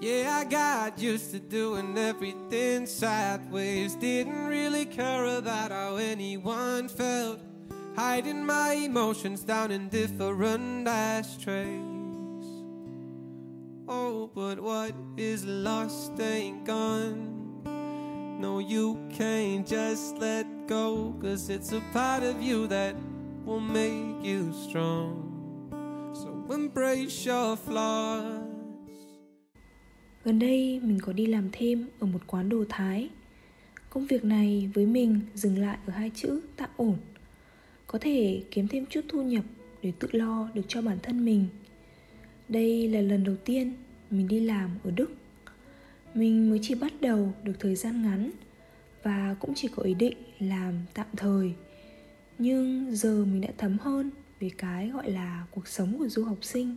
Yeah, I got used to doing everything sideways. Didn't really care about how anyone felt. Hiding my emotions down in different ashtrays. Oh, but what is lost ain't gone. No, you can't just let go, cause it's a part of you that will make you strong. So embrace your flaws. Gần đây mình có đi làm thêm ở một quán đồ Thái. Công việc này với mình dừng lại ở hai chữ tạm ổn. Có thể kiếm thêm chút thu nhập để tự lo được cho bản thân mình. Đây là lần đầu tiên mình đi làm ở Đức. Mình mới chỉ bắt đầu được thời gian ngắn Và cũng chỉ có ý định làm tạm thời. Nhưng giờ mình đã thấm hơn về cái gọi là cuộc sống của du học sinh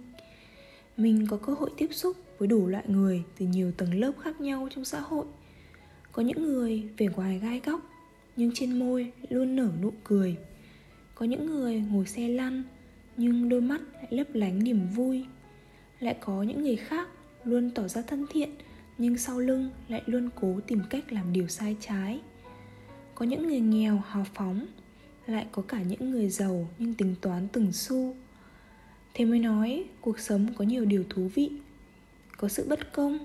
mình có cơ hội tiếp xúc với đủ loại người từ nhiều tầng lớp khác nhau trong xã hội. Có những người vẻ ngoài gai góc, nhưng trên môi luôn nở nụ cười. Có những người ngồi xe lăn, nhưng đôi mắt lại lấp lánh niềm vui. Lại có những người khác luôn tỏ ra thân thiện, nhưng sau lưng lại luôn cố tìm cách làm điều sai trái. Có những người nghèo, hào phóng, lại có cả những người giàu nhưng tính toán từng xu thế mới nói, cuộc sống có nhiều điều thú vị, có sự bất công,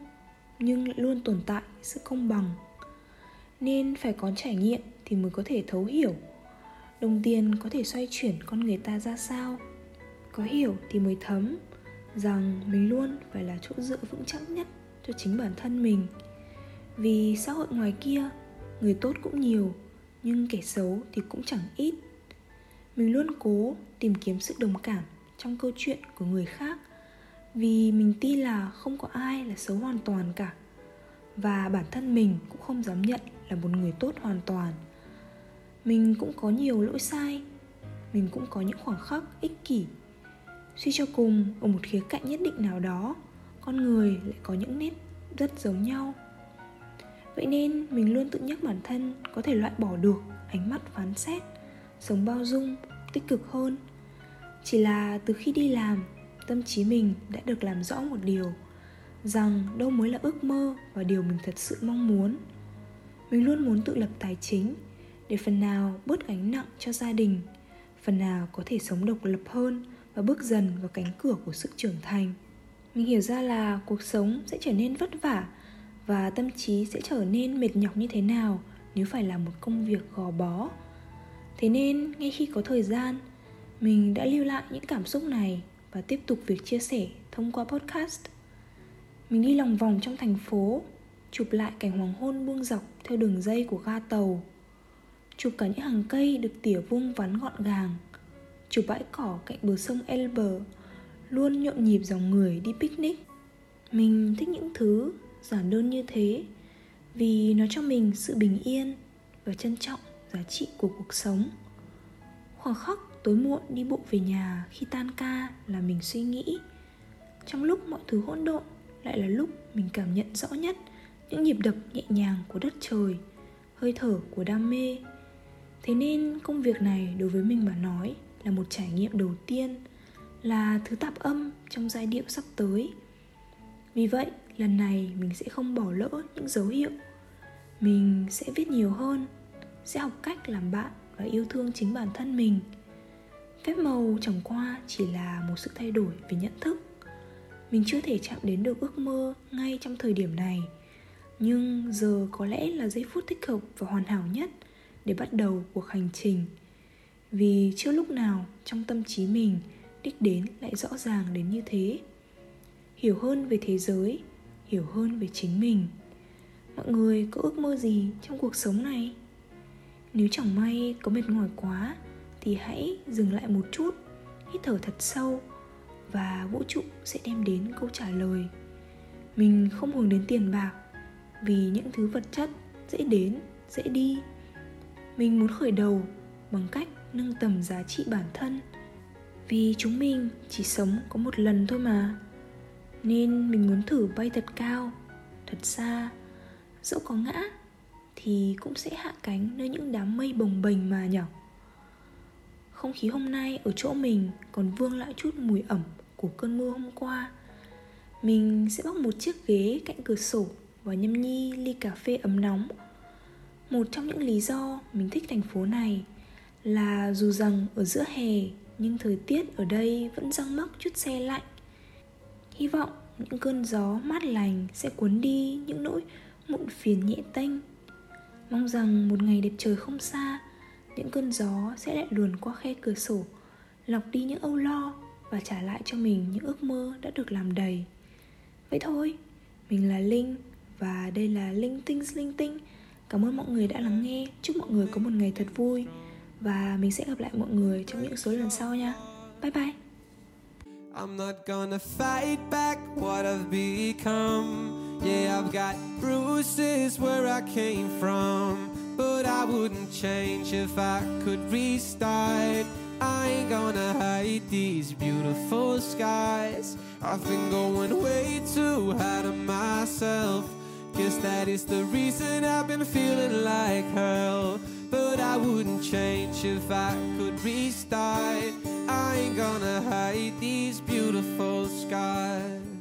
nhưng luôn tồn tại sự công bằng. Nên phải có trải nghiệm thì mới có thể thấu hiểu. Đồng tiền có thể xoay chuyển con người ta ra sao. Có hiểu thì mới thấm rằng mình luôn phải là chỗ dựa vững chắc nhất cho chính bản thân mình. Vì xã hội ngoài kia, người tốt cũng nhiều, nhưng kẻ xấu thì cũng chẳng ít. Mình luôn cố tìm kiếm sự đồng cảm trong câu chuyện của người khác. Vì mình tin là không có ai là xấu hoàn toàn cả, và bản thân mình cũng không dám nhận là một người tốt hoàn toàn. Mình cũng có nhiều lỗi sai, mình cũng có những khoảng khắc ích kỷ. Suy cho cùng, ở một khía cạnh nhất định nào đó, con người lại có những nét rất giống nhau. Vậy nên mình luôn tự nhắc bản thân có thể loại bỏ được ánh mắt phán xét, sống bao dung, tích cực hơn chỉ là từ khi đi làm, tâm trí mình đã được làm rõ một điều, rằng đâu mới là ước mơ và điều mình thật sự mong muốn. Mình luôn muốn tự lập tài chính để phần nào bớt gánh nặng cho gia đình, phần nào có thể sống độc lập hơn và bước dần vào cánh cửa của sự trưởng thành. Mình hiểu ra là cuộc sống sẽ trở nên vất vả và tâm trí sẽ trở nên mệt nhọc như thế nào nếu phải làm một công việc gò bó. Thế nên, ngay khi có thời gian mình đã lưu lại những cảm xúc này và tiếp tục việc chia sẻ thông qua podcast. Mình đi lòng vòng trong thành phố, chụp lại cảnh hoàng hôn buông dọc theo đường dây của ga tàu. Chụp cả những hàng cây được tỉa vuông vắn gọn gàng. Chụp bãi cỏ cạnh bờ sông Elbe luôn nhộn nhịp dòng người đi picnic. Mình thích những thứ giản đơn như thế vì nó cho mình sự bình yên và trân trọng giá trị của cuộc sống. Khoảng khắc tối muộn đi bộ về nhà khi tan ca là mình suy nghĩ. Trong lúc mọi thứ hỗn độn, lại là lúc mình cảm nhận rõ nhất những nhịp đập nhẹ nhàng của đất trời, hơi thở của đam mê. Thế nên công việc này đối với mình mà nói là một trải nghiệm đầu tiên, là thứ tạp âm trong giai điệu sắp tới. Vì vậy, lần này mình sẽ không bỏ lỡ những dấu hiệu. Mình sẽ viết nhiều hơn, sẽ học cách làm bạn và yêu thương chính bản thân mình phép màu chẳng qua chỉ là một sự thay đổi về nhận thức. Mình chưa thể chạm đến được ước mơ ngay trong thời điểm này. Nhưng giờ có lẽ là giây phút thích hợp và hoàn hảo nhất để bắt đầu cuộc hành trình. Vì chưa lúc nào trong tâm trí mình đích đến lại rõ ràng đến như thế. Hiểu hơn về thế giới, hiểu hơn về chính mình. Mọi người có ước mơ gì trong cuộc sống này? Nếu chẳng may có mệt mỏi quá thì hãy dừng lại một chút, hít thở thật sâu và vũ trụ sẽ đem đến câu trả lời. Mình không hướng đến tiền bạc, vì những thứ vật chất dễ đến, dễ đi. Mình muốn khởi đầu bằng cách nâng tầm giá trị bản thân. Vì chúng mình chỉ sống có một lần thôi mà. Nên mình muốn thử bay thật cao, thật xa. Dẫu có ngã thì cũng sẽ hạ cánh nơi những đám mây bồng bềnh mà nhở không khí hôm nay ở chỗ mình còn vương lại chút mùi ẩm của cơn mưa hôm qua. Mình sẽ bóc một chiếc ghế cạnh cửa sổ và nhâm nhi ly cà phê ấm nóng. Một trong những lý do mình thích thành phố này là dù rằng ở giữa hè, nhưng thời tiết ở đây vẫn răng mắc chút xe lạnh. Hy vọng những cơn gió mát lành sẽ cuốn đi những nỗi muộn phiền nhẹ tênh. Mong rằng một ngày đẹp trời không xa những cơn gió sẽ lại luồn qua khe cửa sổ lọc đi những âu lo và trả lại cho mình những ước mơ đã được làm đầy. Vậy thôi mình là linh và đây là linh tinh linh tinh. Cảm ơn mọi người đã lắng nghe. Chúc mọi người có một ngày thật vui và mình sẽ gặp lại mọi người trong những số lần sau nha. Bye bye. I'm not gonna fight back what I've become. Yeah, I've got bruises where I came from. Wouldn't change if I could restart. I ain't gonna hide these beautiful skies. I've been going way too hard on myself. Guess that is the reason I've been feeling like hell. But I wouldn't change if I could restart. I ain't gonna hide these beautiful skies.